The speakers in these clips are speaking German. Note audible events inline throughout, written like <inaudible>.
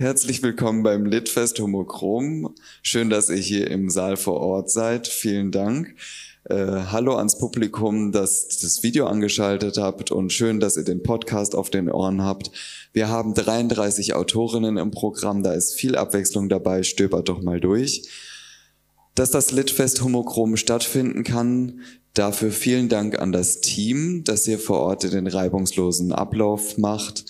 Herzlich willkommen beim Litfest Homochrom. Schön, dass ihr hier im Saal vor Ort seid. Vielen Dank. Äh, hallo ans Publikum, dass das Video angeschaltet habt und schön, dass ihr den Podcast auf den Ohren habt. Wir haben 33 Autorinnen im Programm, da ist viel Abwechslung dabei. Stöbert doch mal durch. Dass das Litfest Homochrom stattfinden kann, dafür vielen Dank an das Team, das hier vor Ort den reibungslosen Ablauf macht.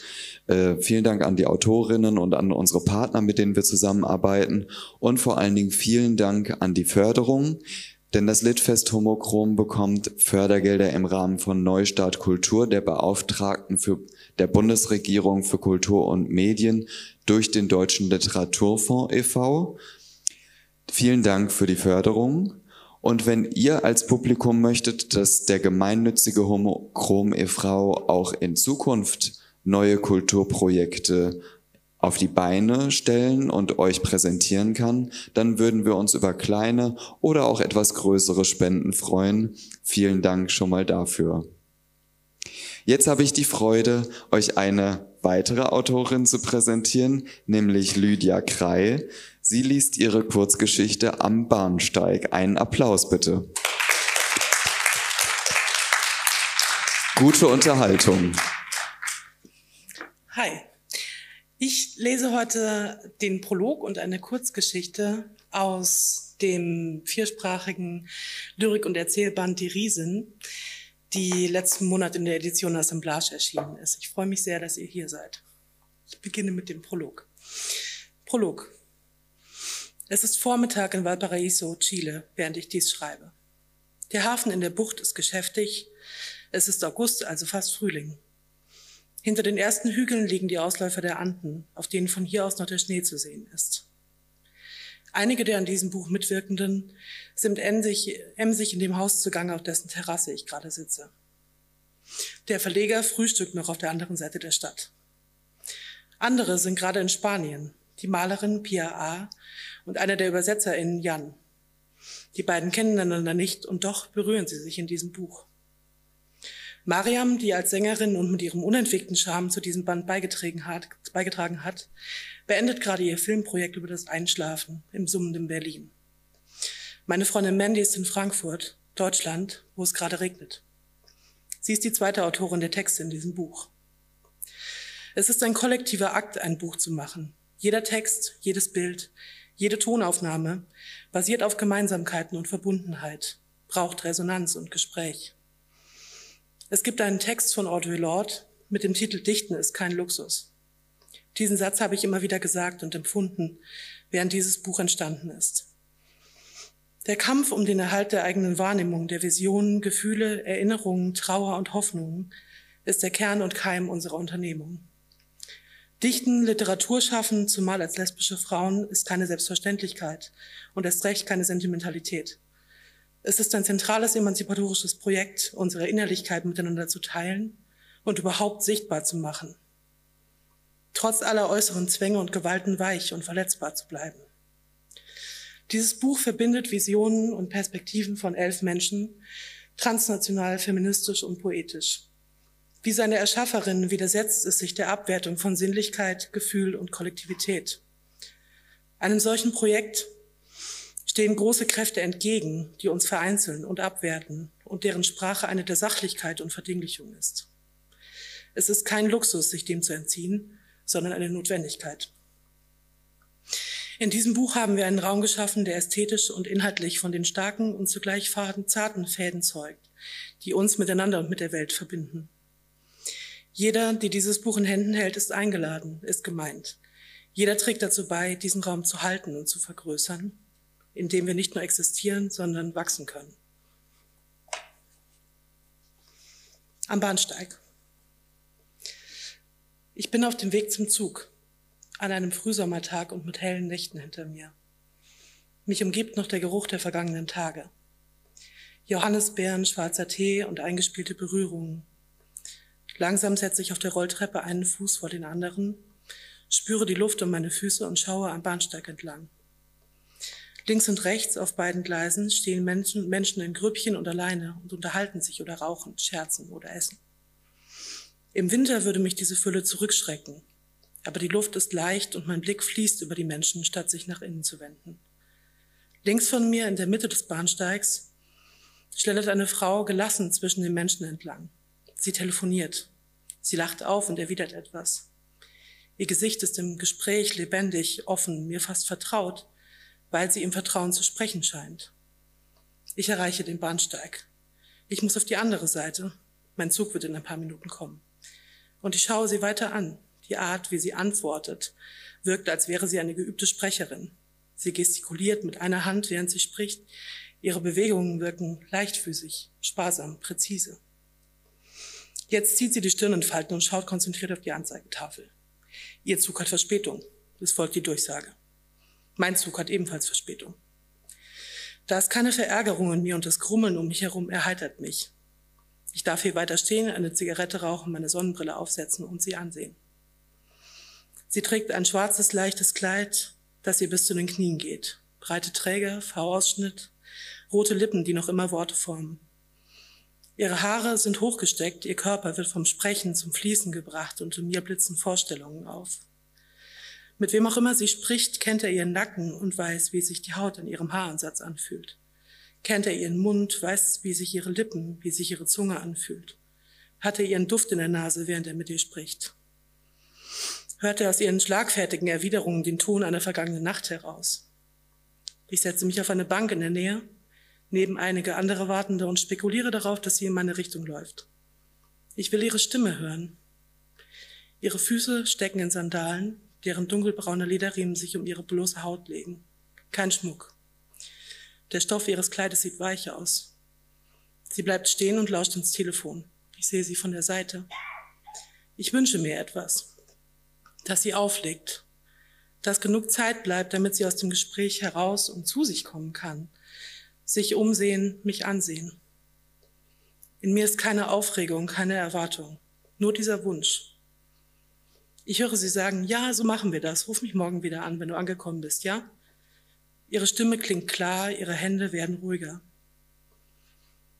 Äh, vielen Dank an die Autorinnen und an unsere Partner, mit denen wir zusammenarbeiten. Und vor allen Dingen vielen Dank an die Förderung. Denn das Litfest Homochrom bekommt Fördergelder im Rahmen von Neustart Kultur der Beauftragten für der Bundesregierung für Kultur und Medien durch den Deutschen Literaturfonds e.V. Vielen Dank für die Förderung. Und wenn ihr als Publikum möchtet, dass der gemeinnützige Homochrom e.V. auch in Zukunft neue Kulturprojekte auf die Beine stellen und euch präsentieren kann, dann würden wir uns über kleine oder auch etwas größere Spenden freuen. Vielen Dank schon mal dafür. Jetzt habe ich die Freude, euch eine weitere Autorin zu präsentieren, nämlich Lydia Krei. Sie liest ihre Kurzgeschichte am Bahnsteig. Einen Applaus bitte. Gute Unterhaltung. Hi. Ich lese heute den Prolog und eine Kurzgeschichte aus dem viersprachigen Lyrik- und Erzählband Die Riesen, die letzten Monat in der Edition Assemblage erschienen ist. Ich freue mich sehr, dass ihr hier seid. Ich beginne mit dem Prolog. Prolog. Es ist Vormittag in Valparaiso, Chile, während ich dies schreibe. Der Hafen in der Bucht ist geschäftig. Es ist August, also fast Frühling. Hinter den ersten Hügeln liegen die Ausläufer der Anden, auf denen von hier aus noch der Schnee zu sehen ist. Einige der an diesem Buch Mitwirkenden sind emsig, emsig in dem Haus zugange, auf dessen Terrasse ich gerade sitze. Der Verleger frühstückt noch auf der anderen Seite der Stadt. Andere sind gerade in Spanien, die Malerin Pia A. und einer der ÜbersetzerInnen Jan. Die beiden kennen einander nicht und doch berühren sie sich in diesem Buch. Mariam, die als Sängerin und mit ihrem unentwickelten Charme zu diesem Band beigetragen hat, beigetragen hat, beendet gerade ihr Filmprojekt über das Einschlafen im summenden Berlin. Meine Freundin Mandy ist in Frankfurt, Deutschland, wo es gerade regnet. Sie ist die zweite Autorin der Texte in diesem Buch. Es ist ein kollektiver Akt, ein Buch zu machen. Jeder Text, jedes Bild, jede Tonaufnahme basiert auf Gemeinsamkeiten und Verbundenheit, braucht Resonanz und Gespräch. Es gibt einen Text von Audre Lorde mit dem Titel Dichten ist kein Luxus. Diesen Satz habe ich immer wieder gesagt und empfunden, während dieses Buch entstanden ist. Der Kampf um den Erhalt der eigenen Wahrnehmung, der Visionen, Gefühle, Erinnerungen, Trauer und Hoffnungen ist der Kern und Keim unserer Unternehmung. Dichten, Literatur schaffen, zumal als lesbische Frauen, ist keine Selbstverständlichkeit und erst recht keine Sentimentalität. Es ist ein zentrales emanzipatorisches Projekt, unsere Innerlichkeit miteinander zu teilen und überhaupt sichtbar zu machen. Trotz aller äußeren Zwänge und Gewalten weich und verletzbar zu bleiben. Dieses Buch verbindet Visionen und Perspektiven von elf Menschen, transnational, feministisch und poetisch. Wie seine Erschafferin widersetzt es sich der Abwertung von Sinnlichkeit, Gefühl und Kollektivität. Einem solchen Projekt stehen große Kräfte entgegen, die uns vereinzeln und abwerten und deren Sprache eine der Sachlichkeit und Verdinglichung ist. Es ist kein Luxus, sich dem zu entziehen, sondern eine Notwendigkeit. In diesem Buch haben wir einen Raum geschaffen, der ästhetisch und inhaltlich von den starken und zugleich zarten Fäden zeugt, die uns miteinander und mit der Welt verbinden. Jeder, der dieses Buch in Händen hält, ist eingeladen, ist gemeint. Jeder trägt dazu bei, diesen Raum zu halten und zu vergrößern in dem wir nicht nur existieren, sondern wachsen können. Am Bahnsteig. Ich bin auf dem Weg zum Zug, an einem Frühsommertag und mit hellen Nächten hinter mir. Mich umgibt noch der Geruch der vergangenen Tage. Johannisbeeren, schwarzer Tee und eingespielte Berührungen. Langsam setze ich auf der Rolltreppe einen Fuß vor den anderen, spüre die Luft um meine Füße und schaue am Bahnsteig entlang. Links und rechts auf beiden Gleisen stehen Menschen, Menschen in Grüppchen und alleine und unterhalten sich oder rauchen, scherzen oder essen. Im Winter würde mich diese Fülle zurückschrecken. Aber die Luft ist leicht und mein Blick fließt über die Menschen, statt sich nach innen zu wenden. Links von mir in der Mitte des Bahnsteigs schlendert eine Frau gelassen zwischen den Menschen entlang. Sie telefoniert. Sie lacht auf und erwidert etwas. Ihr Gesicht ist im Gespräch lebendig, offen, mir fast vertraut, weil sie im Vertrauen zu sprechen scheint. Ich erreiche den Bahnsteig. Ich muss auf die andere Seite. Mein Zug wird in ein paar Minuten kommen. Und ich schaue sie weiter an. Die Art, wie sie antwortet, wirkt, als wäre sie eine geübte Sprecherin. Sie gestikuliert mit einer Hand, während sie spricht. Ihre Bewegungen wirken leichtfüßig, sparsam, präzise. Jetzt zieht sie die Stirn in Falten und schaut konzentriert auf die Anzeigetafel. Ihr Zug hat Verspätung. Es folgt die Durchsage. Mein Zug hat ebenfalls Verspätung. Da ist keine Verärgerung in mir und das Grummeln um mich herum erheitert mich. Ich darf hier weiter stehen, eine Zigarette rauchen, meine Sonnenbrille aufsetzen und sie ansehen. Sie trägt ein schwarzes, leichtes Kleid, das ihr bis zu den Knien geht. Breite Träger, V-Ausschnitt, rote Lippen, die noch immer Worte formen. Ihre Haare sind hochgesteckt, ihr Körper wird vom Sprechen zum Fließen gebracht und in mir blitzen Vorstellungen auf. Mit wem auch immer sie spricht, kennt er ihren Nacken und weiß, wie sich die Haut in ihrem Haaransatz anfühlt. Kennt er ihren Mund, weiß, wie sich ihre Lippen, wie sich ihre Zunge anfühlt. Hat er ihren Duft in der Nase, während er mit ihr spricht. Hört er aus ihren schlagfertigen Erwiderungen den Ton einer vergangenen Nacht heraus. Ich setze mich auf eine Bank in der Nähe neben einige andere Wartende und spekuliere darauf, dass sie in meine Richtung läuft. Ich will ihre Stimme hören. Ihre Füße stecken in Sandalen, deren dunkelbraune Lederriemen sich um ihre bloße Haut legen. Kein Schmuck. Der Stoff ihres Kleides sieht weich aus. Sie bleibt stehen und lauscht ins Telefon. Ich sehe sie von der Seite. Ich wünsche mir etwas, dass sie auflegt, dass genug Zeit bleibt, damit sie aus dem Gespräch heraus und zu sich kommen kann, sich umsehen, mich ansehen. In mir ist keine Aufregung, keine Erwartung, nur dieser Wunsch. Ich höre sie sagen, ja, so machen wir das. Ruf mich morgen wieder an, wenn du angekommen bist, ja? Ihre Stimme klingt klar, ihre Hände werden ruhiger.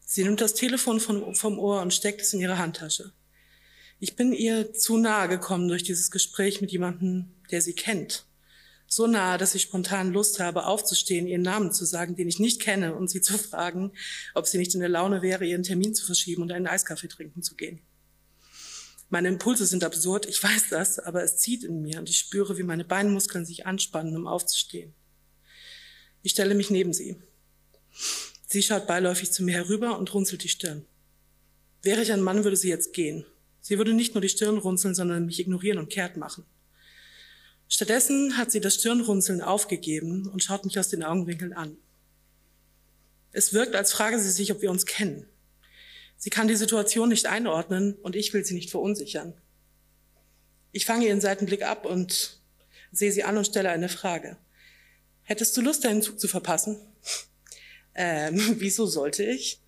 Sie nimmt das Telefon vom, vom Ohr und steckt es in ihre Handtasche. Ich bin ihr zu nahe gekommen durch dieses Gespräch mit jemandem, der sie kennt so nahe, dass ich spontan Lust habe, aufzustehen, ihren Namen zu sagen, den ich nicht kenne, und sie zu fragen, ob sie nicht in der Laune wäre, ihren Termin zu verschieben und einen Eiskaffee trinken zu gehen. Meine Impulse sind absurd, ich weiß das, aber es zieht in mir und ich spüre, wie meine Beinmuskeln sich anspannen, um aufzustehen. Ich stelle mich neben sie. Sie schaut beiläufig zu mir herüber und runzelt die Stirn. Wäre ich ein Mann, würde sie jetzt gehen. Sie würde nicht nur die Stirn runzeln, sondern mich ignorieren und kehrt machen. Stattdessen hat sie das Stirnrunzeln aufgegeben und schaut mich aus den Augenwinkeln an. Es wirkt, als frage sie sich, ob wir uns kennen. Sie kann die Situation nicht einordnen und ich will sie nicht verunsichern. Ich fange ihren Seitenblick ab und sehe sie an und stelle eine Frage. Hättest du Lust, deinen Zug zu verpassen? <laughs> Ähm, wieso sollte ich?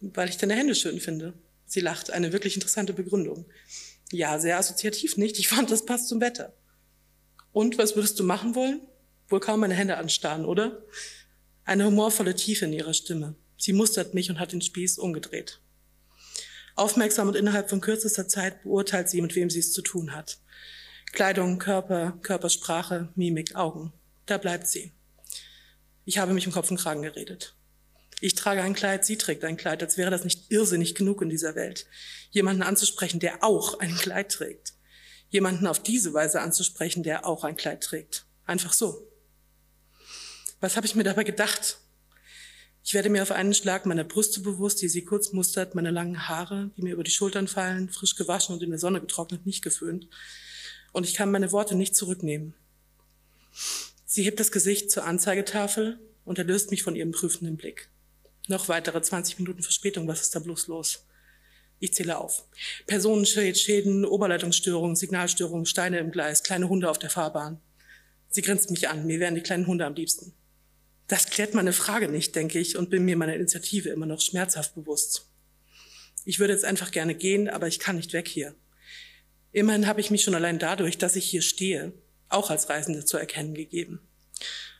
Weil ich deine Hände schön finde. Sie lacht, eine wirklich interessante Begründung. Ja, sehr assoziativ nicht. Ich fand, das passt zum Wetter. Und was würdest du machen wollen? Wohl kaum meine Hände anstarren, oder? Eine humorvolle Tiefe in ihrer Stimme. Sie mustert mich und hat den Spieß umgedreht. Aufmerksam und innerhalb von kürzester Zeit beurteilt sie, mit wem sie es zu tun hat. Kleidung, Körper, Körpersprache, Mimik, Augen. Da bleibt sie. Ich habe mich im Kopf und Kragen geredet. Ich trage ein Kleid, sie trägt ein Kleid, als wäre das nicht irrsinnig genug in dieser Welt. Jemanden anzusprechen, der auch ein Kleid trägt jemanden auf diese Weise anzusprechen, der auch ein Kleid trägt. Einfach so. Was habe ich mir dabei gedacht? Ich werde mir auf einen Schlag meiner Brüste bewusst, die sie kurz mustert, meine langen Haare, die mir über die Schultern fallen, frisch gewaschen und in der Sonne getrocknet, nicht geföhnt. Und ich kann meine Worte nicht zurücknehmen. Sie hebt das Gesicht zur Anzeigetafel und erlöst mich von ihrem prüfenden Blick. Noch weitere 20 Minuten Verspätung, was ist da bloß los? Ich zähle auf. Personenschäden, Oberleitungsstörungen, Signalstörungen, Steine im Gleis, kleine Hunde auf der Fahrbahn. Sie grinst mich an. Mir wären die kleinen Hunde am liebsten. Das klärt meine Frage nicht, denke ich, und bin mir meiner Initiative immer noch schmerzhaft bewusst. Ich würde jetzt einfach gerne gehen, aber ich kann nicht weg hier. Immerhin habe ich mich schon allein dadurch, dass ich hier stehe, auch als Reisende zu erkennen gegeben.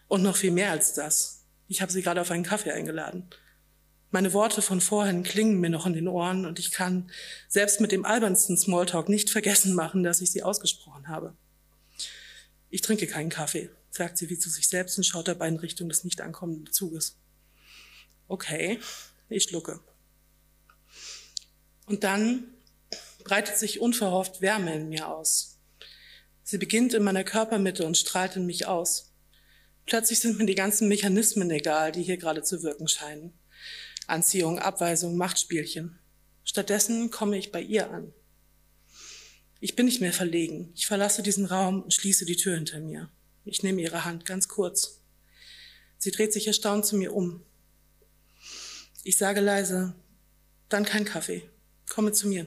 Und noch viel mehr als das. Ich habe sie gerade auf einen Kaffee eingeladen. Meine Worte von vorhin klingen mir noch in den Ohren und ich kann selbst mit dem albernsten Smalltalk nicht vergessen machen, dass ich sie ausgesprochen habe. Ich trinke keinen Kaffee, sagt sie wie zu sich selbst und schaut dabei in Richtung des nicht ankommenden Zuges. Okay, ich schlucke. Und dann breitet sich unverhofft Wärme in mir aus. Sie beginnt in meiner Körpermitte und strahlt in mich aus. Plötzlich sind mir die ganzen Mechanismen egal, die hier gerade zu wirken scheinen. Anziehung, Abweisung, Machtspielchen. Stattdessen komme ich bei ihr an. Ich bin nicht mehr verlegen. Ich verlasse diesen Raum und schließe die Tür hinter mir. Ich nehme ihre Hand ganz kurz. Sie dreht sich erstaunt zu mir um. Ich sage leise, dann kein Kaffee. Komme zu mir.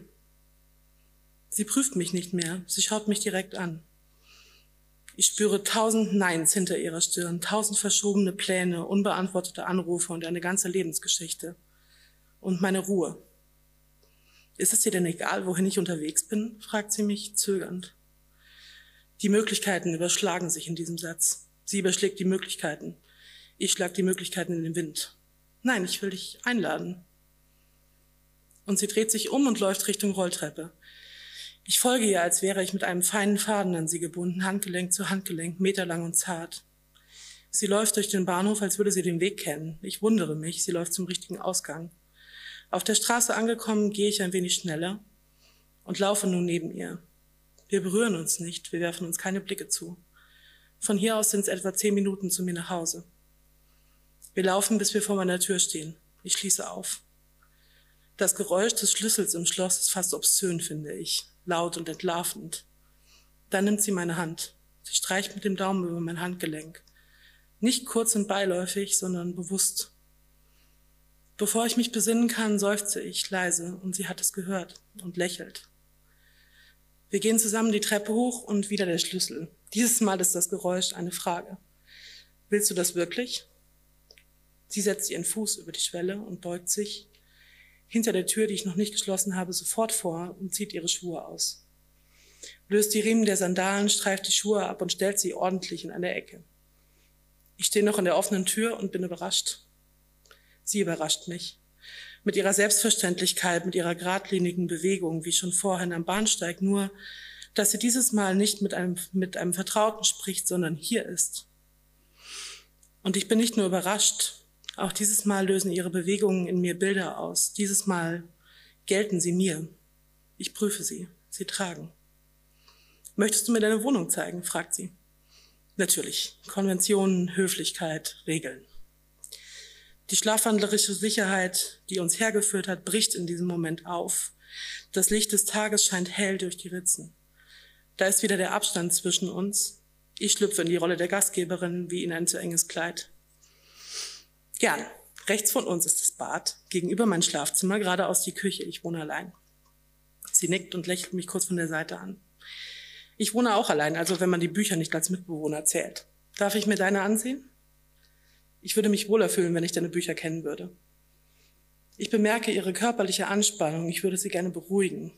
Sie prüft mich nicht mehr. Sie schaut mich direkt an. Ich spüre tausend Neins hinter ihrer Stirn, tausend verschobene Pläne, unbeantwortete Anrufe und eine ganze Lebensgeschichte. Und meine Ruhe. Ist es dir denn egal, wohin ich unterwegs bin? fragt sie mich zögernd. Die Möglichkeiten überschlagen sich in diesem Satz. Sie überschlägt die Möglichkeiten. Ich schlag die Möglichkeiten in den Wind. Nein, ich will dich einladen. Und sie dreht sich um und läuft Richtung Rolltreppe. Ich folge ihr, als wäre ich mit einem feinen Faden an sie gebunden, Handgelenk zu Handgelenk, meterlang und zart. Sie läuft durch den Bahnhof, als würde sie den Weg kennen. Ich wundere mich, sie läuft zum richtigen Ausgang. Auf der Straße angekommen, gehe ich ein wenig schneller und laufe nun neben ihr. Wir berühren uns nicht, wir werfen uns keine Blicke zu. Von hier aus sind es etwa zehn Minuten zu mir nach Hause. Wir laufen, bis wir vor meiner Tür stehen. Ich schließe auf. Das Geräusch des Schlüssels im Schloss ist fast obszön, finde ich laut und entlarvend. Dann nimmt sie meine Hand. Sie streicht mit dem Daumen über mein Handgelenk. Nicht kurz und beiläufig, sondern bewusst. Bevor ich mich besinnen kann, seufze ich leise und sie hat es gehört und lächelt. Wir gehen zusammen die Treppe hoch und wieder der Schlüssel. Dieses Mal ist das Geräusch eine Frage. Willst du das wirklich? Sie setzt ihren Fuß über die Schwelle und beugt sich, hinter der Tür, die ich noch nicht geschlossen habe, sofort vor und zieht ihre Schuhe aus. Löst die Riemen der Sandalen, streift die Schuhe ab und stellt sie ordentlich in eine Ecke. Ich stehe noch in der offenen Tür und bin überrascht. Sie überrascht mich. Mit ihrer Selbstverständlichkeit, mit ihrer geradlinigen Bewegung, wie schon vorhin am Bahnsteig, nur, dass sie dieses Mal nicht mit einem, mit einem Vertrauten spricht, sondern hier ist. Und ich bin nicht nur überrascht, auch dieses Mal lösen ihre Bewegungen in mir Bilder aus. Dieses Mal gelten sie mir. Ich prüfe sie. Sie tragen. Möchtest du mir deine Wohnung zeigen? fragt sie. Natürlich. Konventionen, Höflichkeit, Regeln. Die schlafwandlerische Sicherheit, die uns hergeführt hat, bricht in diesem Moment auf. Das Licht des Tages scheint hell durch die Ritzen. Da ist wieder der Abstand zwischen uns. Ich schlüpfe in die Rolle der Gastgeberin wie in ein zu enges Kleid. Gern. Rechts von uns ist das Bad, gegenüber mein Schlafzimmer, geradeaus die Küche. Ich wohne allein. Sie nickt und lächelt mich kurz von der Seite an. Ich wohne auch allein, also wenn man die Bücher nicht als Mitbewohner zählt. Darf ich mir deine ansehen? Ich würde mich wohler fühlen, wenn ich deine Bücher kennen würde. Ich bemerke ihre körperliche Anspannung. Ich würde sie gerne beruhigen.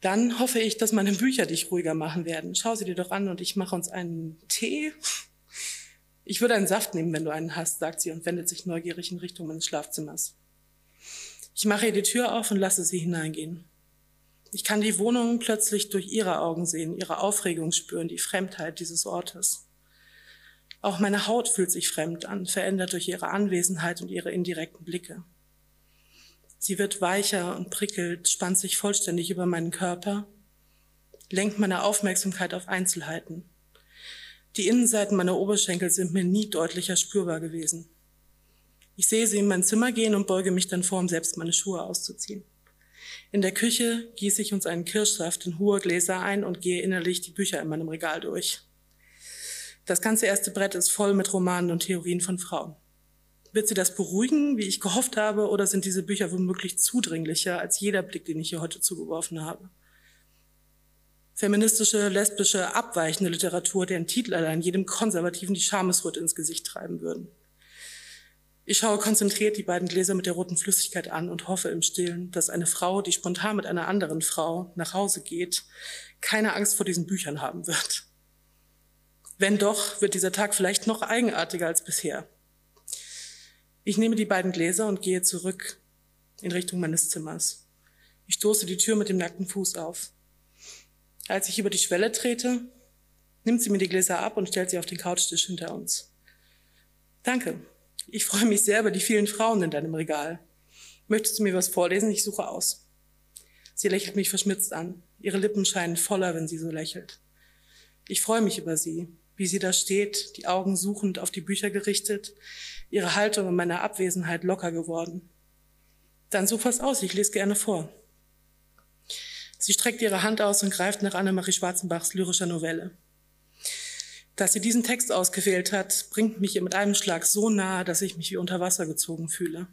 Dann hoffe ich, dass meine Bücher dich ruhiger machen werden. Schau sie dir doch an und ich mache uns einen Tee ich würde einen Saft nehmen, wenn du einen hast, sagt sie und wendet sich neugierig in Richtung meines Schlafzimmers. Ich mache ihr die Tür auf und lasse sie hineingehen. Ich kann die Wohnung plötzlich durch ihre Augen sehen, ihre Aufregung spüren, die Fremdheit dieses Ortes. Auch meine Haut fühlt sich fremd an, verändert durch ihre Anwesenheit und ihre indirekten Blicke. Sie wird weicher und prickelt, spannt sich vollständig über meinen Körper, lenkt meine Aufmerksamkeit auf Einzelheiten. Die Innenseiten meiner Oberschenkel sind mir nie deutlicher spürbar gewesen. Ich sehe sie in mein Zimmer gehen und beuge mich dann vor, um selbst meine Schuhe auszuziehen. In der Küche gieße ich uns einen Kirschsaft in hohe Gläser ein und gehe innerlich die Bücher in meinem Regal durch. Das ganze erste Brett ist voll mit Romanen und Theorien von Frauen. Wird sie das beruhigen, wie ich gehofft habe, oder sind diese Bücher womöglich zudringlicher als jeder Blick, den ich hier heute zugeworfen habe? feministische, lesbische, abweichende Literatur, deren Titel allein jedem Konservativen die Schamesröte ins Gesicht treiben würden. Ich schaue konzentriert die beiden Gläser mit der roten Flüssigkeit an und hoffe im Stillen, dass eine Frau, die spontan mit einer anderen Frau nach Hause geht, keine Angst vor diesen Büchern haben wird. Wenn doch, wird dieser Tag vielleicht noch eigenartiger als bisher. Ich nehme die beiden Gläser und gehe zurück in Richtung meines Zimmers. Ich stoße die Tür mit dem nackten Fuß auf. Als ich über die Schwelle trete, nimmt sie mir die Gläser ab und stellt sie auf den Couchtisch hinter uns. Danke. Ich freue mich sehr über die vielen Frauen in deinem Regal. Möchtest du mir was vorlesen? Ich suche aus. Sie lächelt mich verschmitzt an. Ihre Lippen scheinen voller, wenn sie so lächelt. Ich freue mich über sie, wie sie da steht, die Augen suchend auf die Bücher gerichtet, ihre Haltung in meiner Abwesenheit locker geworden. Dann such was aus, ich lese gerne vor. Sie streckt ihre Hand aus und greift nach Annemarie Schwarzenbachs lyrischer Novelle. Dass sie diesen Text ausgewählt hat, bringt mich ihr mit einem Schlag so nahe, dass ich mich wie unter Wasser gezogen fühle.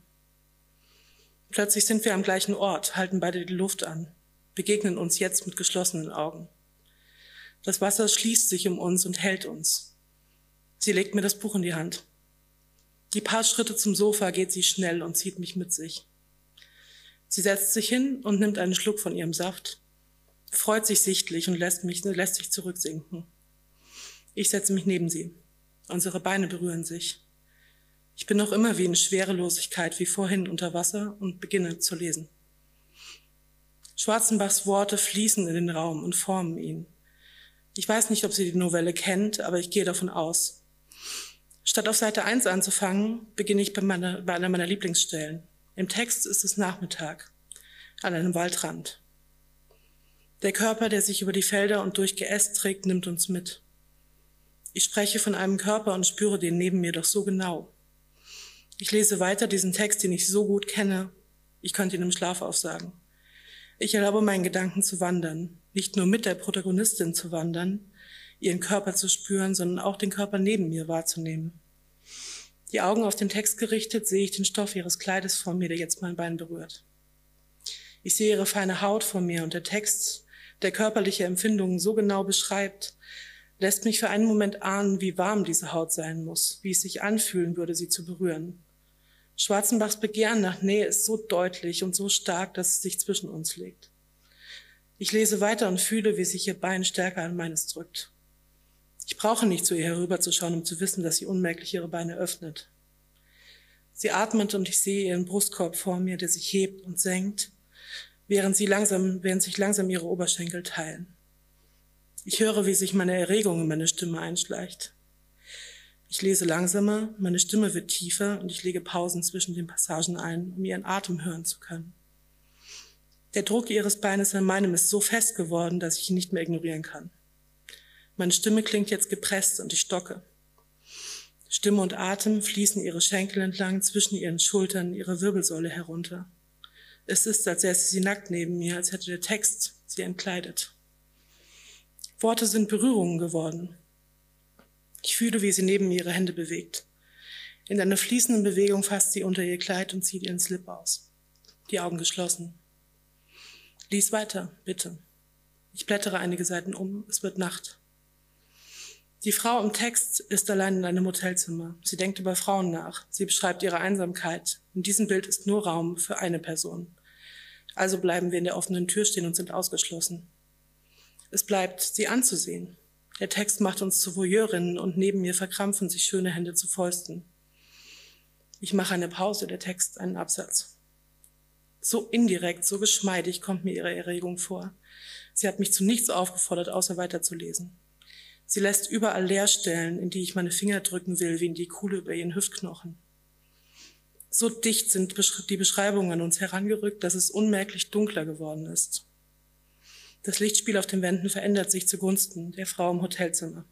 Plötzlich sind wir am gleichen Ort, halten beide die Luft an, begegnen uns jetzt mit geschlossenen Augen. Das Wasser schließt sich um uns und hält uns. Sie legt mir das Buch in die Hand. Die paar Schritte zum Sofa geht sie schnell und zieht mich mit sich. Sie setzt sich hin und nimmt einen Schluck von ihrem Saft, freut sich sichtlich und lässt mich, lässt sich zurücksinken. Ich setze mich neben sie. Unsere Beine berühren sich. Ich bin noch immer wie in Schwerelosigkeit wie vorhin unter Wasser und beginne zu lesen. Schwarzenbachs Worte fließen in den Raum und formen ihn. Ich weiß nicht, ob sie die Novelle kennt, aber ich gehe davon aus. Statt auf Seite 1 anzufangen, beginne ich bei, meiner, bei einer meiner Lieblingsstellen. Im Text ist es Nachmittag, an einem Waldrand. Der Körper, der sich über die Felder und durch Geäst trägt, nimmt uns mit. Ich spreche von einem Körper und spüre den neben mir doch so genau. Ich lese weiter diesen Text, den ich so gut kenne. Ich könnte ihn im Schlaf aufsagen. Ich erlaube meinen Gedanken zu wandern, nicht nur mit der Protagonistin zu wandern, ihren Körper zu spüren, sondern auch den Körper neben mir wahrzunehmen. Die Augen auf den Text gerichtet, sehe ich den Stoff ihres Kleides vor mir, der jetzt mein Bein berührt. Ich sehe ihre feine Haut vor mir und der Text, der körperliche Empfindungen so genau beschreibt, lässt mich für einen Moment ahnen, wie warm diese Haut sein muss, wie es sich anfühlen würde, sie zu berühren. Schwarzenbachs Begehren nach Nähe ist so deutlich und so stark, dass es sich zwischen uns legt. Ich lese weiter und fühle, wie sich ihr Bein stärker an meines drückt. Ich brauche nicht zu ihr herüberzuschauen, um zu wissen, dass sie unmerklich ihre Beine öffnet. Sie atmet und ich sehe ihren Brustkorb vor mir, der sich hebt und senkt, während sie langsam, während sich langsam ihre Oberschenkel teilen. Ich höre, wie sich meine Erregung in meine Stimme einschleicht. Ich lese langsamer, meine Stimme wird tiefer und ich lege Pausen zwischen den Passagen ein, um ihren Atem hören zu können. Der Druck ihres Beines an meinem ist so fest geworden, dass ich ihn nicht mehr ignorieren kann. Meine Stimme klingt jetzt gepresst und ich stocke. Stimme und Atem fließen ihre Schenkel entlang zwischen ihren Schultern, ihre Wirbelsäule herunter. Es ist, als säße sie nackt neben mir, als hätte der Text sie entkleidet. Worte sind Berührungen geworden. Ich fühle, wie sie neben mir ihre Hände bewegt. In einer fließenden Bewegung fasst sie unter ihr Kleid und zieht ihren Slip aus. Die Augen geschlossen. Lies weiter, bitte. Ich blättere einige Seiten um. Es wird Nacht. Die Frau im Text ist allein in einem Hotelzimmer. Sie denkt über Frauen nach. Sie beschreibt ihre Einsamkeit. In diesem Bild ist nur Raum für eine Person. Also bleiben wir in der offenen Tür stehen und sind ausgeschlossen. Es bleibt, sie anzusehen. Der Text macht uns zu Voyeurinnen und neben mir verkrampfen sich schöne Hände zu Fäusten. Ich mache eine Pause, der Text einen Absatz. So indirekt, so geschmeidig kommt mir ihre Erregung vor. Sie hat mich zu nichts aufgefordert, außer weiterzulesen. Sie lässt überall Leerstellen, in die ich meine Finger drücken will, wie in die Kuhle über ihren Hüftknochen. So dicht sind die Beschreibungen an uns herangerückt, dass es unmerklich dunkler geworden ist. Das Lichtspiel auf den Wänden verändert sich zugunsten der Frau im Hotelzimmer.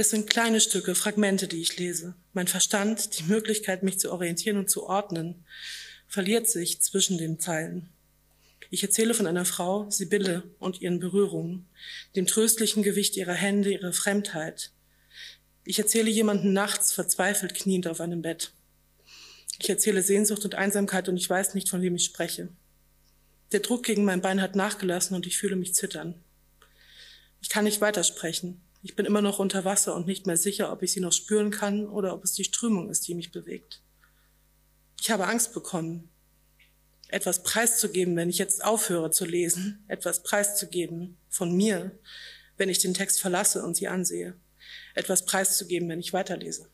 Es sind kleine Stücke, Fragmente, die ich lese. Mein Verstand, die Möglichkeit, mich zu orientieren und zu ordnen, verliert sich zwischen den Zeilen. Ich erzähle von einer Frau, Sibylle und ihren Berührungen, dem tröstlichen Gewicht ihrer Hände, ihrer Fremdheit. Ich erzähle jemanden nachts verzweifelt kniend auf einem Bett. Ich erzähle Sehnsucht und Einsamkeit und ich weiß nicht, von wem ich spreche. Der Druck gegen mein Bein hat nachgelassen und ich fühle mich zittern. Ich kann nicht weitersprechen. Ich bin immer noch unter Wasser und nicht mehr sicher, ob ich sie noch spüren kann oder ob es die Strömung ist, die mich bewegt. Ich habe Angst bekommen, etwas preiszugeben, wenn ich jetzt aufhöre zu lesen, etwas preiszugeben von mir, wenn ich den Text verlasse und sie ansehe, etwas preiszugeben, wenn ich weiterlese.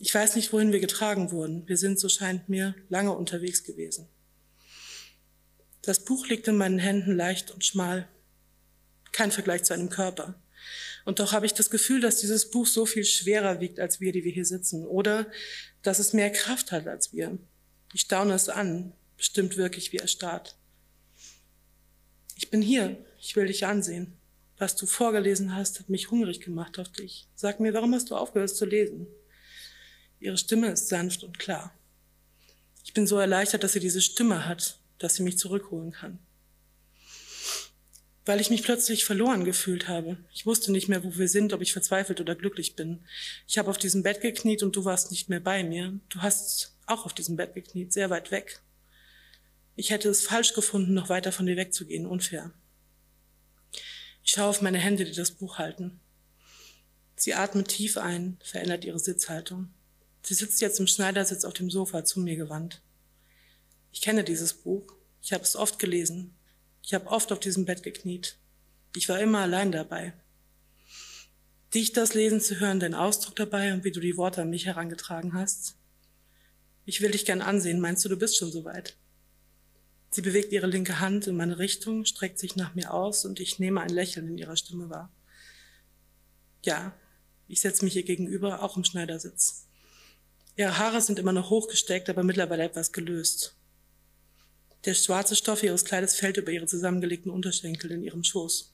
Ich weiß nicht, wohin wir getragen wurden. Wir sind, so scheint mir, lange unterwegs gewesen. Das Buch liegt in meinen Händen leicht und schmal. kein Vergleich zu einem Körper. Und doch habe ich das Gefühl, dass dieses Buch so viel schwerer wiegt als wir, die wir hier sitzen. Oder dass es mehr Kraft hat als wir. Ich staune es an, bestimmt wirklich wie erstarrt. Ich bin hier, ich will dich ansehen. Was du vorgelesen hast, hat mich hungrig gemacht auf dich. Sag mir, warum hast du aufgehört zu lesen? Ihre Stimme ist sanft und klar. Ich bin so erleichtert, dass sie diese Stimme hat, dass sie mich zurückholen kann. Weil ich mich plötzlich verloren gefühlt habe. Ich wusste nicht mehr, wo wir sind, ob ich verzweifelt oder glücklich bin. Ich habe auf diesem Bett gekniet und du warst nicht mehr bei mir. Du hast auch auf diesem Bett gekniet, sehr weit weg. Ich hätte es falsch gefunden, noch weiter von dir wegzugehen, unfair. Ich schaue auf meine Hände, die das Buch halten. Sie atmet tief ein, verändert ihre Sitzhaltung. Sie sitzt jetzt im Schneidersitz auf dem Sofa zu mir gewandt. Ich kenne dieses Buch. Ich habe es oft gelesen. Ich habe oft auf diesem Bett gekniet. Ich war immer allein dabei. Dich das Lesen zu hören, dein Ausdruck dabei und wie du die Worte an mich herangetragen hast. Ich will dich gern ansehen. Meinst du, du bist schon soweit? Sie bewegt ihre linke Hand in meine Richtung, streckt sich nach mir aus und ich nehme ein Lächeln in ihrer Stimme wahr. Ja, ich setze mich ihr gegenüber, auch im Schneidersitz. Ihre Haare sind immer noch hochgesteckt, aber mittlerweile etwas gelöst. Der schwarze Stoff ihres Kleides fällt über ihre zusammengelegten Unterschenkel in ihrem Schoß.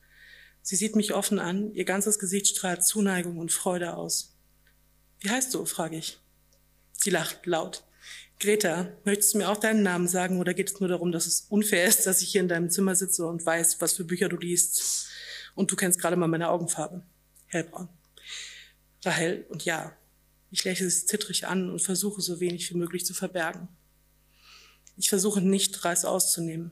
Sie sieht mich offen an, ihr ganzes Gesicht strahlt Zuneigung und Freude aus. Wie heißt du? frage ich. Sie lacht laut. Greta, möchtest du mir auch deinen Namen sagen oder geht es nur darum, dass es unfair ist, dass ich hier in deinem Zimmer sitze und weiß, was für Bücher du liest und du kennst gerade mal meine Augenfarbe? Hellbraun. Rahel und ja. Ich lächle es zittrig an und versuche so wenig wie möglich zu verbergen. Ich versuche nicht, Reis auszunehmen.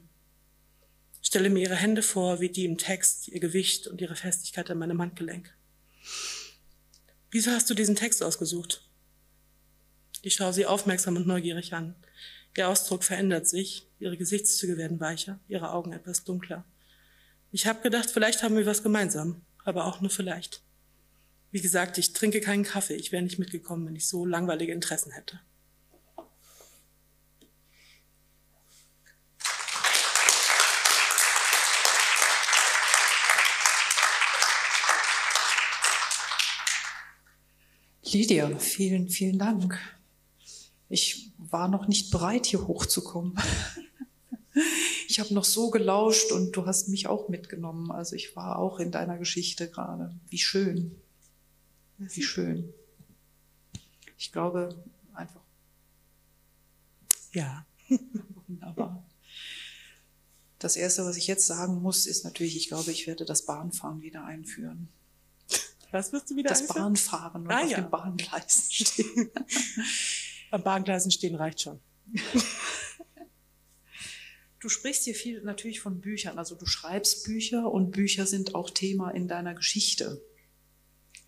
Stelle mir ihre Hände vor, wie die im Text, ihr Gewicht und ihre Festigkeit an meinem Handgelenk. Wieso hast du diesen Text ausgesucht? Ich schaue sie aufmerksam und neugierig an. Ihr Ausdruck verändert sich, ihre Gesichtszüge werden weicher, ihre Augen etwas dunkler. Ich habe gedacht, vielleicht haben wir was gemeinsam, aber auch nur vielleicht. Wie gesagt, ich trinke keinen Kaffee, ich wäre nicht mitgekommen, wenn ich so langweilige Interessen hätte. Lydia, vielen, vielen Dank ich war noch nicht bereit, hier hochzukommen. <laughs> ich habe noch so gelauscht und du hast mich auch mitgenommen. Also ich war auch in deiner Geschichte gerade. Wie schön. Wie schön. Ich glaube einfach. Ja. <laughs> Wunderbar. Das Erste, was ich jetzt sagen muss, ist natürlich, ich glaube, ich werde das Bahnfahren wieder einführen. Was wirst du wieder Das einführen? Bahnfahren und Ah, auf ja. den Bahngleisen stehen. <laughs> Am Bahngleisen stehen reicht schon. <laughs> Du sprichst hier viel natürlich von Büchern, also du schreibst Bücher und Bücher sind auch Thema in deiner Geschichte.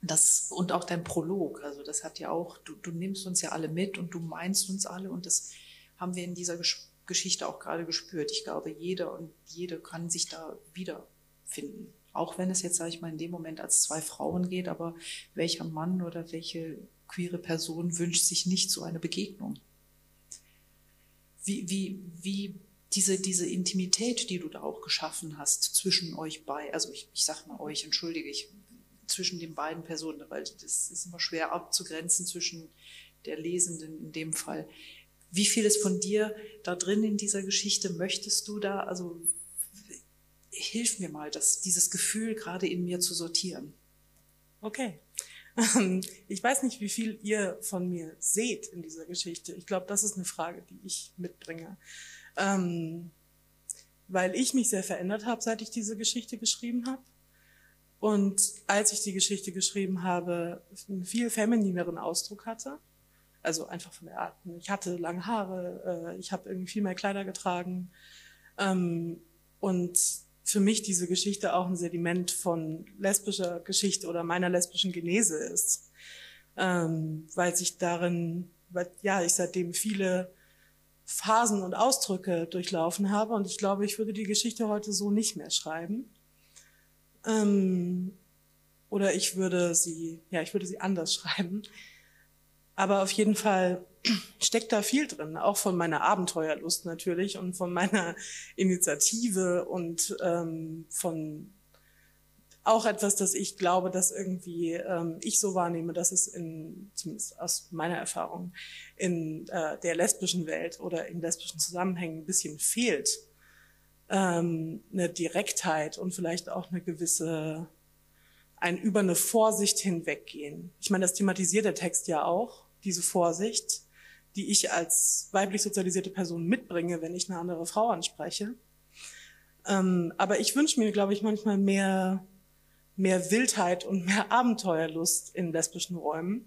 Das, und auch dein Prolog, also das hat ja auch, du, du nimmst uns ja alle mit und du meinst uns alle und das haben wir in dieser Gesch Geschichte auch gerade gespürt. Ich glaube, jeder und jede kann sich da wiederfinden. Auch wenn es jetzt, sage ich mal, in dem Moment als zwei Frauen geht, aber welcher Mann oder welche queere Person wünscht sich nicht so eine Begegnung? Wie, wie, wie diese, diese Intimität, die du da auch geschaffen hast zwischen euch bei, also ich, ich sage mal euch, entschuldige ich, zwischen den beiden Personen, weil das ist immer schwer abzugrenzen zwischen der Lesenden in dem Fall. Wie viel ist von dir da drin in dieser Geschichte? Möchtest du da, also hilf mir mal, das, dieses Gefühl gerade in mir zu sortieren. Okay. Ähm, Ich weiß nicht, wie viel ihr von mir seht in dieser Geschichte. Ich glaube, das ist eine Frage, die ich mitbringe. Ähm, weil ich mich sehr verändert habe, seit ich diese Geschichte geschrieben habe. Und als ich die Geschichte geschrieben habe, einen viel feminineren Ausdruck hatte. Also einfach von der Art. Ich hatte lange Haare, äh, ich habe irgendwie viel mehr Kleider getragen. Ähm, und für mich diese Geschichte auch ein Sediment von lesbischer Geschichte oder meiner lesbischen Genese ist. Ähm, weil sich darin, weil, ja, ich seitdem viele Phasen und Ausdrücke durchlaufen habe und ich glaube, ich würde die Geschichte heute so nicht mehr schreiben. Ähm, oder ich würde sie, ja, ich würde sie anders <laughs> schreiben. Aber auf jeden Fall steckt da viel drin, auch von meiner Abenteuerlust natürlich und von meiner <laughs> Initiative und ähm, von auch etwas, das ich glaube, dass irgendwie ähm, ich so wahrnehme, dass es in, zumindest aus meiner Erfahrung, in äh, der lesbischen Welt oder in lesbischen Zusammenhängen ein bisschen fehlt. Ähm, eine Direktheit und vielleicht auch eine gewisse, ein über eine Vorsicht hinweggehen. Ich meine, das thematisiert der Text ja auch, diese Vorsicht, die ich als weiblich sozialisierte Person mitbringe, wenn ich eine andere Frau anspreche. Ähm, aber ich wünsche mir, glaube ich, manchmal mehr mehr Wildheit und mehr Abenteuerlust in lesbischen Räumen.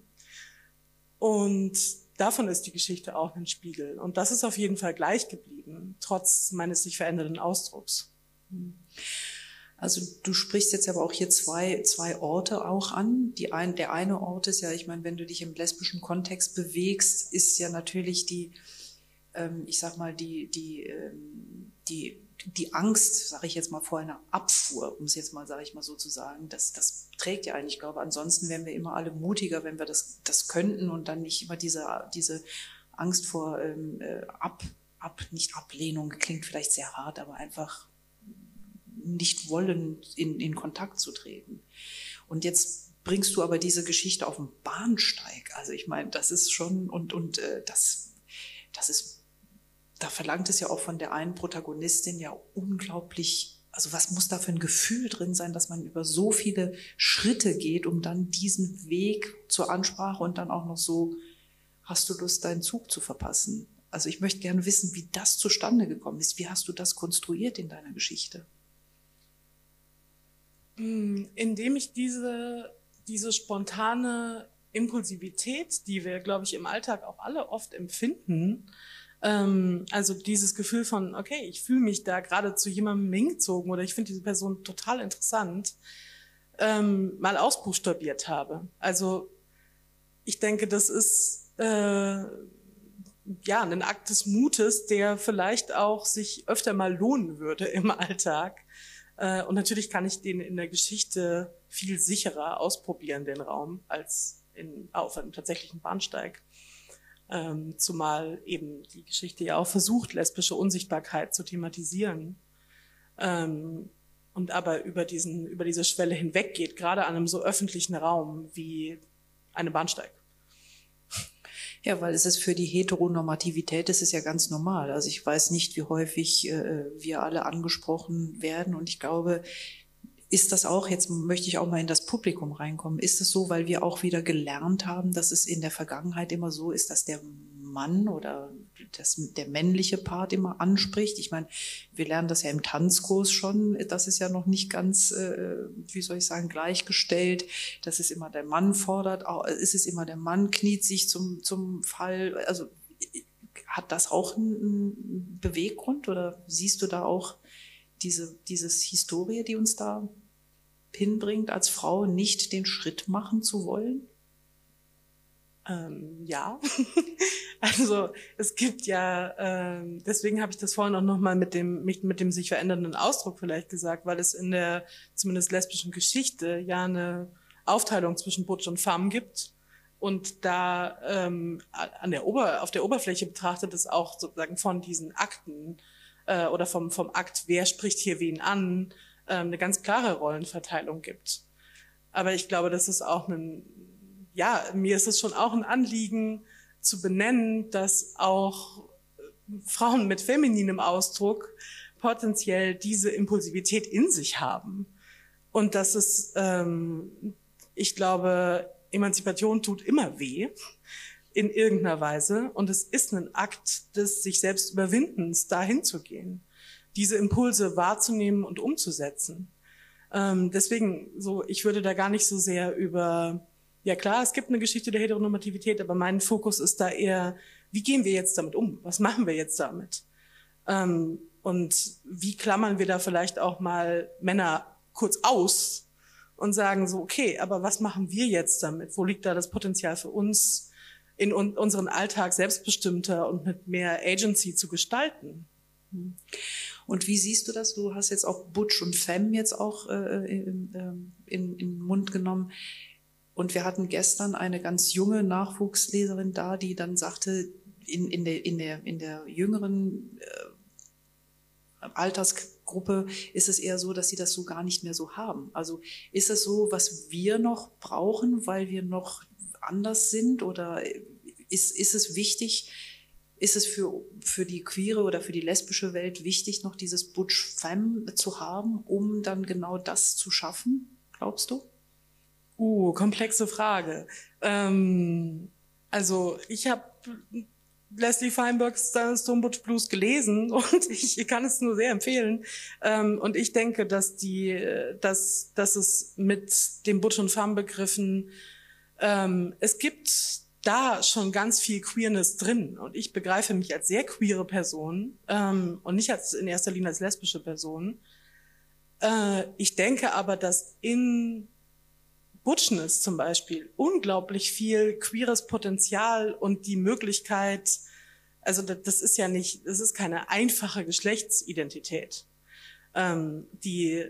Und davon ist die Geschichte auch ein Spiegel. Und das ist auf jeden Fall gleich geblieben, trotz meines sich verändernden Ausdrucks. Also du sprichst jetzt aber auch hier zwei, zwei Orte auch an. Die ein, der eine Ort ist ja, ich meine, wenn du dich im lesbischen Kontext bewegst, ist ja natürlich die, ähm, ich sag mal, die, die, ähm, die die Angst, sage ich jetzt mal, vor einer Abfuhr, um es jetzt mal, sage ich mal so zu sagen, das, das trägt ja eigentlich. Ich glaube, ansonsten wären wir immer alle mutiger, wenn wir das, das könnten und dann nicht immer diese, diese Angst vor ähm, äh, Ab, Ab, nicht Ablehnung, klingt vielleicht sehr hart, aber einfach nicht wollen, in, in Kontakt zu treten. Und jetzt bringst du aber diese Geschichte auf den Bahnsteig. Also ich meine, das ist schon, und, und äh, das, das ist da verlangt es ja auch von der einen Protagonistin ja unglaublich, also was muss da für ein Gefühl drin sein, dass man über so viele Schritte geht, um dann diesen Weg zur Ansprache und dann auch noch so, hast du Lust, deinen Zug zu verpassen? Also ich möchte gerne wissen, wie das zustande gekommen ist. Wie hast du das konstruiert in deiner Geschichte? Hm, indem ich diese, diese spontane Impulsivität, die wir, glaube ich, im Alltag auch alle oft empfinden, ähm, also dieses Gefühl von, okay, ich fühle mich da gerade zu jemandem hingezogen oder ich finde diese Person total interessant, ähm, mal ausbuchstabiert habe. Also ich denke, das ist äh, ja ein Akt des Mutes, der vielleicht auch sich öfter mal lohnen würde im Alltag. Äh, und natürlich kann ich den in der Geschichte viel sicherer ausprobieren, den Raum, als in, auf einem tatsächlichen Bahnsteig. Ähm, zumal eben die Geschichte ja auch versucht, lesbische Unsichtbarkeit zu thematisieren. Ähm, und aber über diesen, über diese Schwelle hinweggeht, gerade an einem so öffentlichen Raum wie eine Bahnsteig. Ja, weil es ist für die Heteronormativität, das ist ja ganz normal. Also ich weiß nicht, wie häufig äh, wir alle angesprochen werden und ich glaube, ist das auch, jetzt möchte ich auch mal in das Publikum reinkommen, ist es so, weil wir auch wieder gelernt haben, dass es in der Vergangenheit immer so ist, dass der Mann oder das, der männliche Part immer anspricht. Ich meine, wir lernen das ja im Tanzkurs schon, das ist ja noch nicht ganz, äh, wie soll ich sagen, gleichgestellt. Das ist immer der Mann fordert, ist es immer der Mann kniet sich zum, zum Fall. Also hat das auch einen Beweggrund oder siehst du da auch diese dieses Historie, die uns da hinbringt, als Frau nicht den Schritt machen zu wollen? Ähm, ja, <laughs> also es gibt ja, ähm, deswegen habe ich das vorhin auch nochmal mit dem, mit, mit dem sich verändernden Ausdruck vielleicht gesagt, weil es in der zumindest lesbischen Geschichte ja eine Aufteilung zwischen Butch und Femme gibt und da ähm, an der Ober, auf der Oberfläche betrachtet es auch sozusagen von diesen Akten äh, oder vom, vom Akt, wer spricht hier wen an, äh, eine ganz klare Rollenverteilung gibt. Aber ich glaube, das ist auch ein, ja, mir ist es schon auch ein Anliegen zu benennen, dass auch Frauen mit femininem Ausdruck potenziell diese Impulsivität in sich haben. Und dass es, ähm, ich glaube, Emanzipation tut immer weh in irgendeiner Weise. Und es ist ein Akt des sich selbst Überwindens, dahin zu gehen, diese Impulse wahrzunehmen und umzusetzen. Ähm, deswegen, so, ich würde da gar nicht so sehr über, ja klar, es gibt eine Geschichte der Heteronormativität, aber mein Fokus ist da eher, wie gehen wir jetzt damit um? Was machen wir jetzt damit? Ähm, und wie klammern wir da vielleicht auch mal Männer kurz aus und sagen so, okay, aber was machen wir jetzt damit? Wo liegt da das Potenzial für uns, in un unseren Alltag selbstbestimmter und mit mehr Agency zu gestalten. Und wie siehst du das? Du hast jetzt auch Butch und Femme jetzt auch äh, in, ähm, in, in den Mund genommen. Und wir hatten gestern eine ganz junge Nachwuchsleserin da, die dann sagte, in, in, der, in, der, in der jüngeren äh, Alters Gruppe ist es eher so, dass sie das so gar nicht mehr so haben. Also ist es so, was wir noch brauchen, weil wir noch anders sind oder ist, ist es wichtig, ist es für, für die queere oder für die lesbische Welt wichtig, noch dieses Butch Femme zu haben, um dann genau das zu schaffen, glaubst du? Uh, komplexe Frage. Ähm, also ich habe Leslie Feinbergs Stone Butch Blues gelesen <laughs> und ich kann es nur sehr empfehlen. Ähm, und ich denke, dass die, dass, dass es mit den Butch und Femme Begriffen ähm, es gibt da schon ganz viel Queerness drin. Und ich begreife mich als sehr queere Person ähm, und nicht als in erster Linie als lesbische Person. Äh, ich denke aber, dass in Butchness zum Beispiel unglaublich viel queeres Potenzial und die Möglichkeit, also das ist ja nicht, das ist keine einfache Geschlechtsidentität. Ähm, die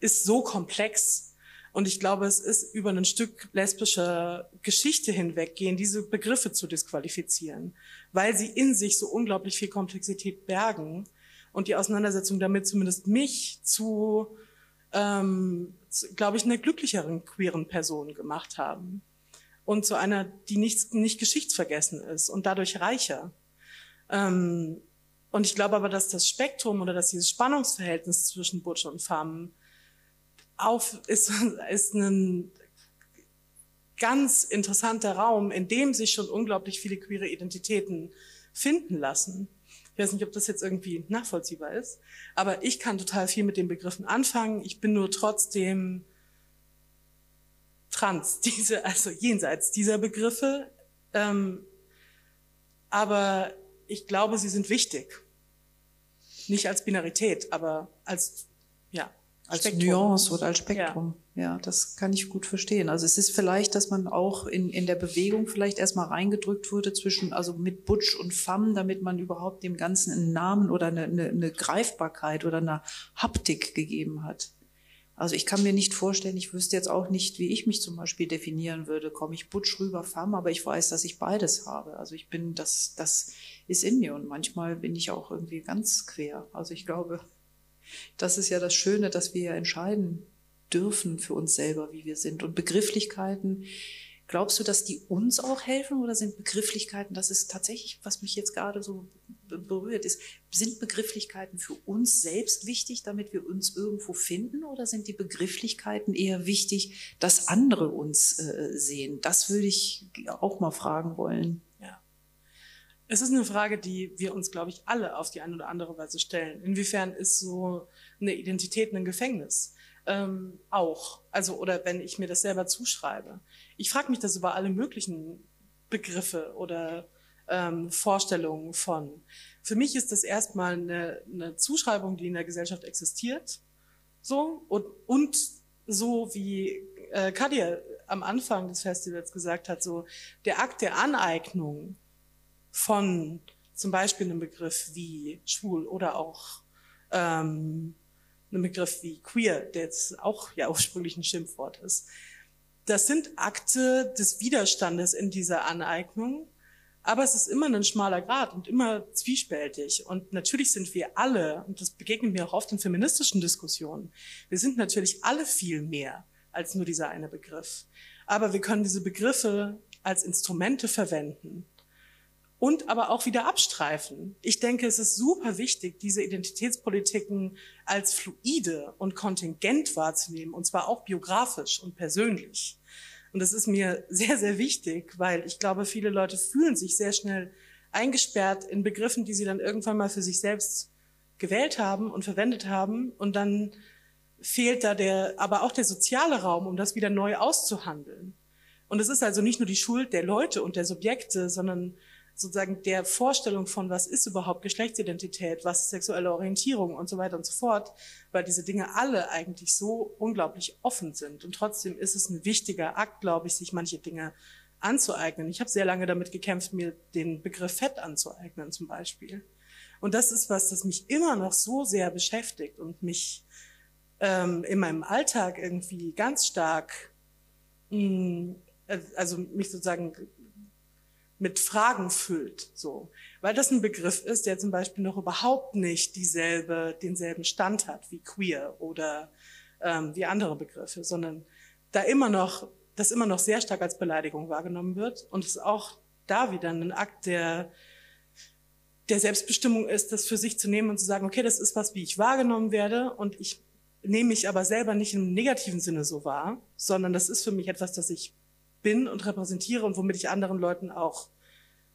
ist so komplex und ich glaube, es ist über ein Stück lesbischer Geschichte hinweggehen, diese Begriffe zu disqualifizieren, weil sie in sich so unglaublich viel Komplexität bergen und die Auseinandersetzung damit zumindest mich zu, ähm, glaube ich, einer glücklicheren queeren Person gemacht haben und zu einer, die nicht, nicht geschichtsvergessen ist und dadurch reicher. Ähm, und ich glaube aber, dass das Spektrum oder dass dieses Spannungsverhältnis zwischen Butch und Femme auf, ist, <laughs> ist ein ganz interessanter Raum, in dem sich schon unglaublich viele queere Identitäten finden lassen. Ich weiß nicht, ob das jetzt irgendwie nachvollziehbar ist, aber ich kann total viel mit den Begriffen anfangen. Ich bin nur trotzdem trans, <laughs> diese, also jenseits dieser Begriffe. Ähm, aber ich glaube, sie sind wichtig. Nicht als Binarität, aber als, ja, als Spektrum. Nuance oder als Spektrum. Ja. Ja. das kann ich gut verstehen. Also es ist vielleicht, dass man auch in, in der Bewegung vielleicht erstmal reingedrückt wurde zwischen, also mit Butch und Femme, damit man überhaupt dem Ganzen einen Namen oder eine, eine, eine Greifbarkeit oder eine Haptik gegeben hat. Also ich kann mir nicht vorstellen, ich wüsste jetzt auch nicht, wie ich mich zum Beispiel definieren würde. Komme ich Butch rüber, Femme, aber ich weiß, dass ich beides habe. Also ich bin, das, das ist in mir und manchmal bin ich auch irgendwie ganz quer. Also ich glaube, das ist ja das Schöne, dass wir entscheiden dürfen für uns selber, wie wir sind. Und Begrifflichkeiten, glaubst du, dass die uns auch helfen oder sind Begrifflichkeiten, das ist tatsächlich, was mich jetzt gerade so berührt ist, sind Begrifflichkeiten für uns selbst wichtig, damit wir uns irgendwo finden oder sind die Begrifflichkeiten eher wichtig, dass andere uns äh, sehen? Das würde ich auch mal fragen wollen. Es ist eine Frage, die wir uns, glaube ich, alle auf die eine oder andere Weise stellen. Inwiefern ist so eine Identität ein Gefängnis? Ähm, auch. Also, oder wenn ich mir das selber zuschreibe. Ich frage mich das über alle möglichen Begriffe oder ähm, Vorstellungen von. Für mich ist das erstmal eine, eine Zuschreibung, die in der Gesellschaft existiert. So, und, und so wie äh, Kadia am Anfang des Festivals gesagt hat, so der Akt der Aneignung von zum Beispiel einem Begriff wie schwul oder auch ähm, einem Begriff wie queer, der jetzt auch ja ursprünglich ein Schimpfwort ist. Das sind Akte des Widerstandes in dieser Aneignung, aber es ist immer ein schmaler Grad und immer zwiespältig. Und natürlich sind wir alle, und das begegnet mir auch oft in feministischen Diskussionen, wir sind natürlich alle viel mehr als nur dieser eine Begriff. Aber wir können diese Begriffe als Instrumente verwenden, und aber auch wieder abstreifen. Ich denke, es ist super wichtig, diese Identitätspolitiken als fluide und kontingent wahrzunehmen, und zwar auch biografisch und persönlich. Und das ist mir <laughs> sehr, sehr wichtig, weil ich glaube, viele Leute fühlen sich sehr schnell eingesperrt in Begriffen, die sie dann irgendwann mal für sich selbst gewählt haben und verwendet haben. Und dann fehlt da der, aber auch der soziale Raum, um das wieder neu auszuhandeln. Und es ist also nicht nur die Schuld der Leute und der Subjekte, sondern sozusagen der Vorstellung von, was ist überhaupt Geschlechtsidentität, was ist sexuelle Orientierung und so weiter und so fort, weil diese Dinge alle eigentlich so unglaublich offen sind. Und trotzdem ist es ein wichtiger Akt, glaube ich, sich manche Dinge anzueignen. Ich habe sehr lange damit gekämpft, mir den Begriff Fett anzueignen zum Beispiel. Und das ist was, das mich immer noch so sehr beschäftigt und mich ähm, in meinem Alltag irgendwie ganz stark, mh, mm, also mich sozusagen mit Fragen füllt, so. Weil das ein Begriff ist, der zum Beispiel noch überhaupt nicht dieselbe, denselben Stand hat wie queer oder ähm, wie andere Begriffe, sondern da immer noch, das immer noch sehr stark als Beleidigung wahrgenommen wird und es auch da wieder ein Akt der, der Selbstbestimmung ist, das für sich zu nehmen und zu sagen, okay, das ist was, wie ich wahrgenommen werde und ich nehme mich aber selber nicht im negativen Sinne so wahr, sondern das ist für mich etwas, das ich bin und repräsentiere und womit ich anderen Leuten auch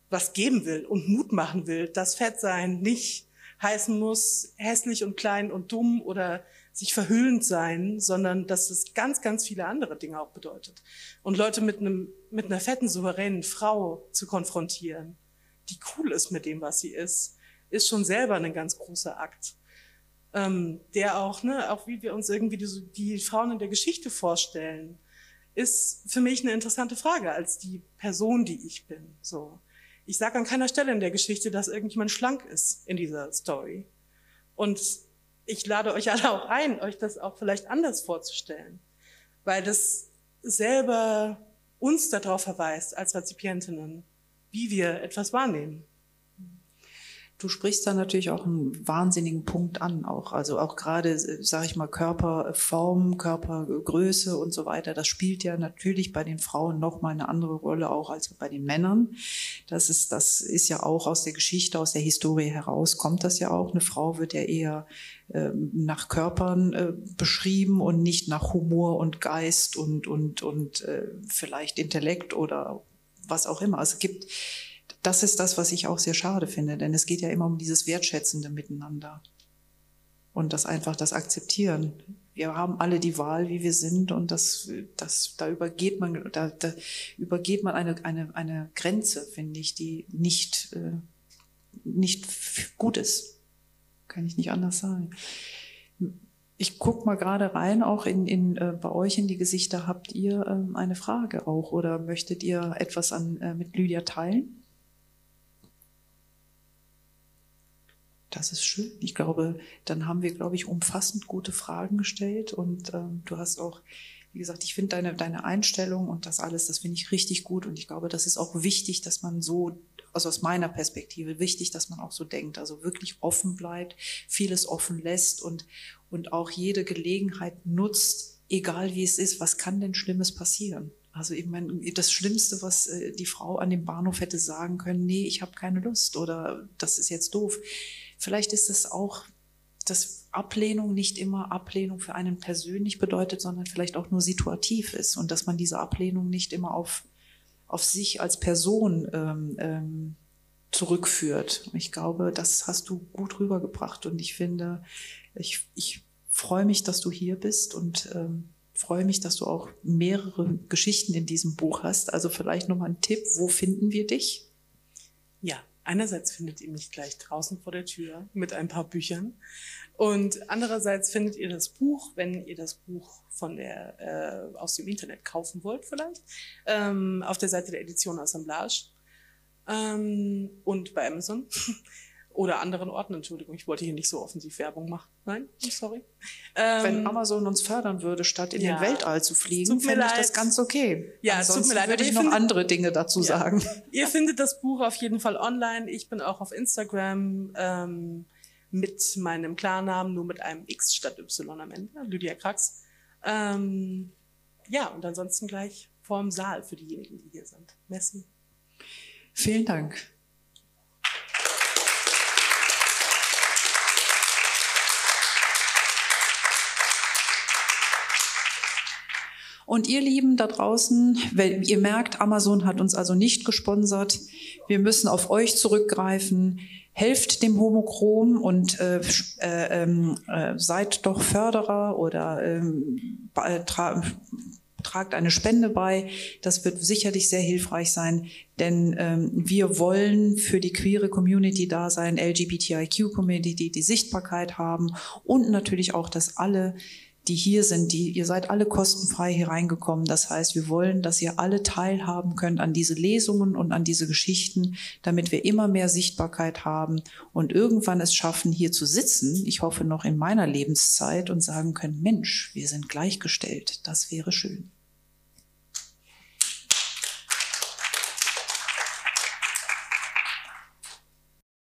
was geben will und Mut machen will, dass Fettsein nicht heißen muss, hässlich und klein und dumm oder sich verhüllend sein, sondern dass es ganz, ganz viele andere Dinge auch bedeutet. Und Leute mit einem, mit einer fetten, souveränen Frau zu konfrontieren, die cool ist mit dem, was sie ist, ist schon selber ein ganz großer Akt. Ähm, der auch, ne, auch wie wir uns irgendwie die, die Frauen in der Geschichte vorstellen, ist für mich eine interessante Frage als die Person, die ich bin. So, ich sage an keiner Stelle in der Geschichte, dass irgendjemand schlank ist in dieser Story. Und ich lade euch alle auch ein, euch das auch vielleicht anders vorzustellen, weil das selber uns darauf verweist als Rezipientinnen, wie wir etwas wahrnehmen. Du sprichst da natürlich auch einen wahnsinnigen Punkt an, auch also auch gerade, sage ich mal, Körperform, Körpergröße und so weiter. Das spielt ja natürlich bei den Frauen noch mal eine andere Rolle auch als bei den Männern. Das ist das ist ja auch aus der Geschichte, aus der Historie heraus kommt das ja auch. Eine Frau wird ja eher äh, nach Körpern äh, beschrieben und nicht nach Humor und Geist und und und äh, vielleicht Intellekt oder was auch immer. Also es gibt das ist das, was ich auch sehr schade finde, denn es geht ja immer um dieses wertschätzende Miteinander und das einfach das Akzeptieren. Wir haben alle die Wahl, wie wir sind und das, das, da übergeht man, da, da übergeht man eine, eine, eine Grenze, finde ich, die nicht, äh, nicht gut ist. Kann ich nicht anders sagen. Ich guck mal gerade rein, auch in, in äh, bei euch in die Gesichter. Habt ihr ähm, eine Frage auch oder möchtet ihr etwas an, äh, mit Lydia teilen? Das ist schön. Ich glaube, dann haben wir, glaube ich, umfassend gute Fragen gestellt und ähm, du hast auch, wie gesagt, ich finde deine, deine Einstellung und das alles, das finde ich richtig gut und ich glaube, das ist auch wichtig, dass man so, also aus meiner Perspektive, wichtig, dass man auch so denkt, also wirklich offen bleibt, vieles offen lässt und, und auch jede Gelegenheit nutzt, egal wie es ist, was kann denn Schlimmes passieren? Also ich meine, das Schlimmste, was äh, die Frau an dem Bahnhof hätte sagen können, nee, ich habe keine Lust oder das ist jetzt doof. Vielleicht ist es auch, dass Ablehnung nicht immer Ablehnung für einen persönlich bedeutet, sondern vielleicht auch nur situativ ist und dass man diese Ablehnung nicht immer auf, auf sich als Person ähm, ähm, zurückführt. Ich glaube, das hast du gut rübergebracht und ich finde, ich, ich freue mich, dass du hier bist und ähm, freue mich, dass du auch mehrere Geschichten in diesem Buch hast. Also vielleicht nochmal ein Tipp, wo finden wir dich? Einerseits findet ihr mich gleich draußen vor der Tür mit ein paar Büchern und andererseits findet ihr das Buch, wenn ihr das Buch von der äh, aus dem Internet kaufen wollt vielleicht, ähm, auf der Seite der Edition Assemblage ähm, und bei Amazon. <laughs> Oder anderen Orten, Entschuldigung, ich wollte hier nicht so offensiv Werbung machen. Nein, sorry. Ähm, Wenn Amazon uns fördern würde, statt in ja, den Weltall zu fliegen, fände ich das ganz okay. Ja, Ansonsten es tut mir leid, würde ich noch andere Dinge dazu ja. sagen. Ihr findet das Buch auf jeden Fall online. Ich bin auch auf Instagram ähm, mit meinem Klarnamen, nur mit einem X statt Y am Ende, Lydia Krax. Ähm, ja, und ansonsten gleich vorm Saal für diejenigen, die hier sind. Merci. Vielen Dank. Und ihr Lieben da draußen, wenn ihr merkt, Amazon hat uns also nicht gesponsert, wir müssen auf euch zurückgreifen. Helft dem Homochrom und äh, äh, äh, seid doch Förderer oder ähm, tra tragt eine Spende bei. Das wird sicherlich sehr hilfreich sein, denn ähm, wir wollen für die queere Community da sein, LGBTIQ-Community, die Sichtbarkeit haben und natürlich auch, dass alle die hier sind, die, ihr seid alle kostenfrei hier reingekommen. Das heißt, wir wollen, dass ihr alle teilhaben könnt an diese Lesungen und an diese Geschichten, damit wir immer mehr Sichtbarkeit haben und irgendwann es schaffen, hier zu sitzen. Ich hoffe noch in meiner Lebenszeit und sagen können, Mensch, wir sind gleichgestellt. Das wäre schön.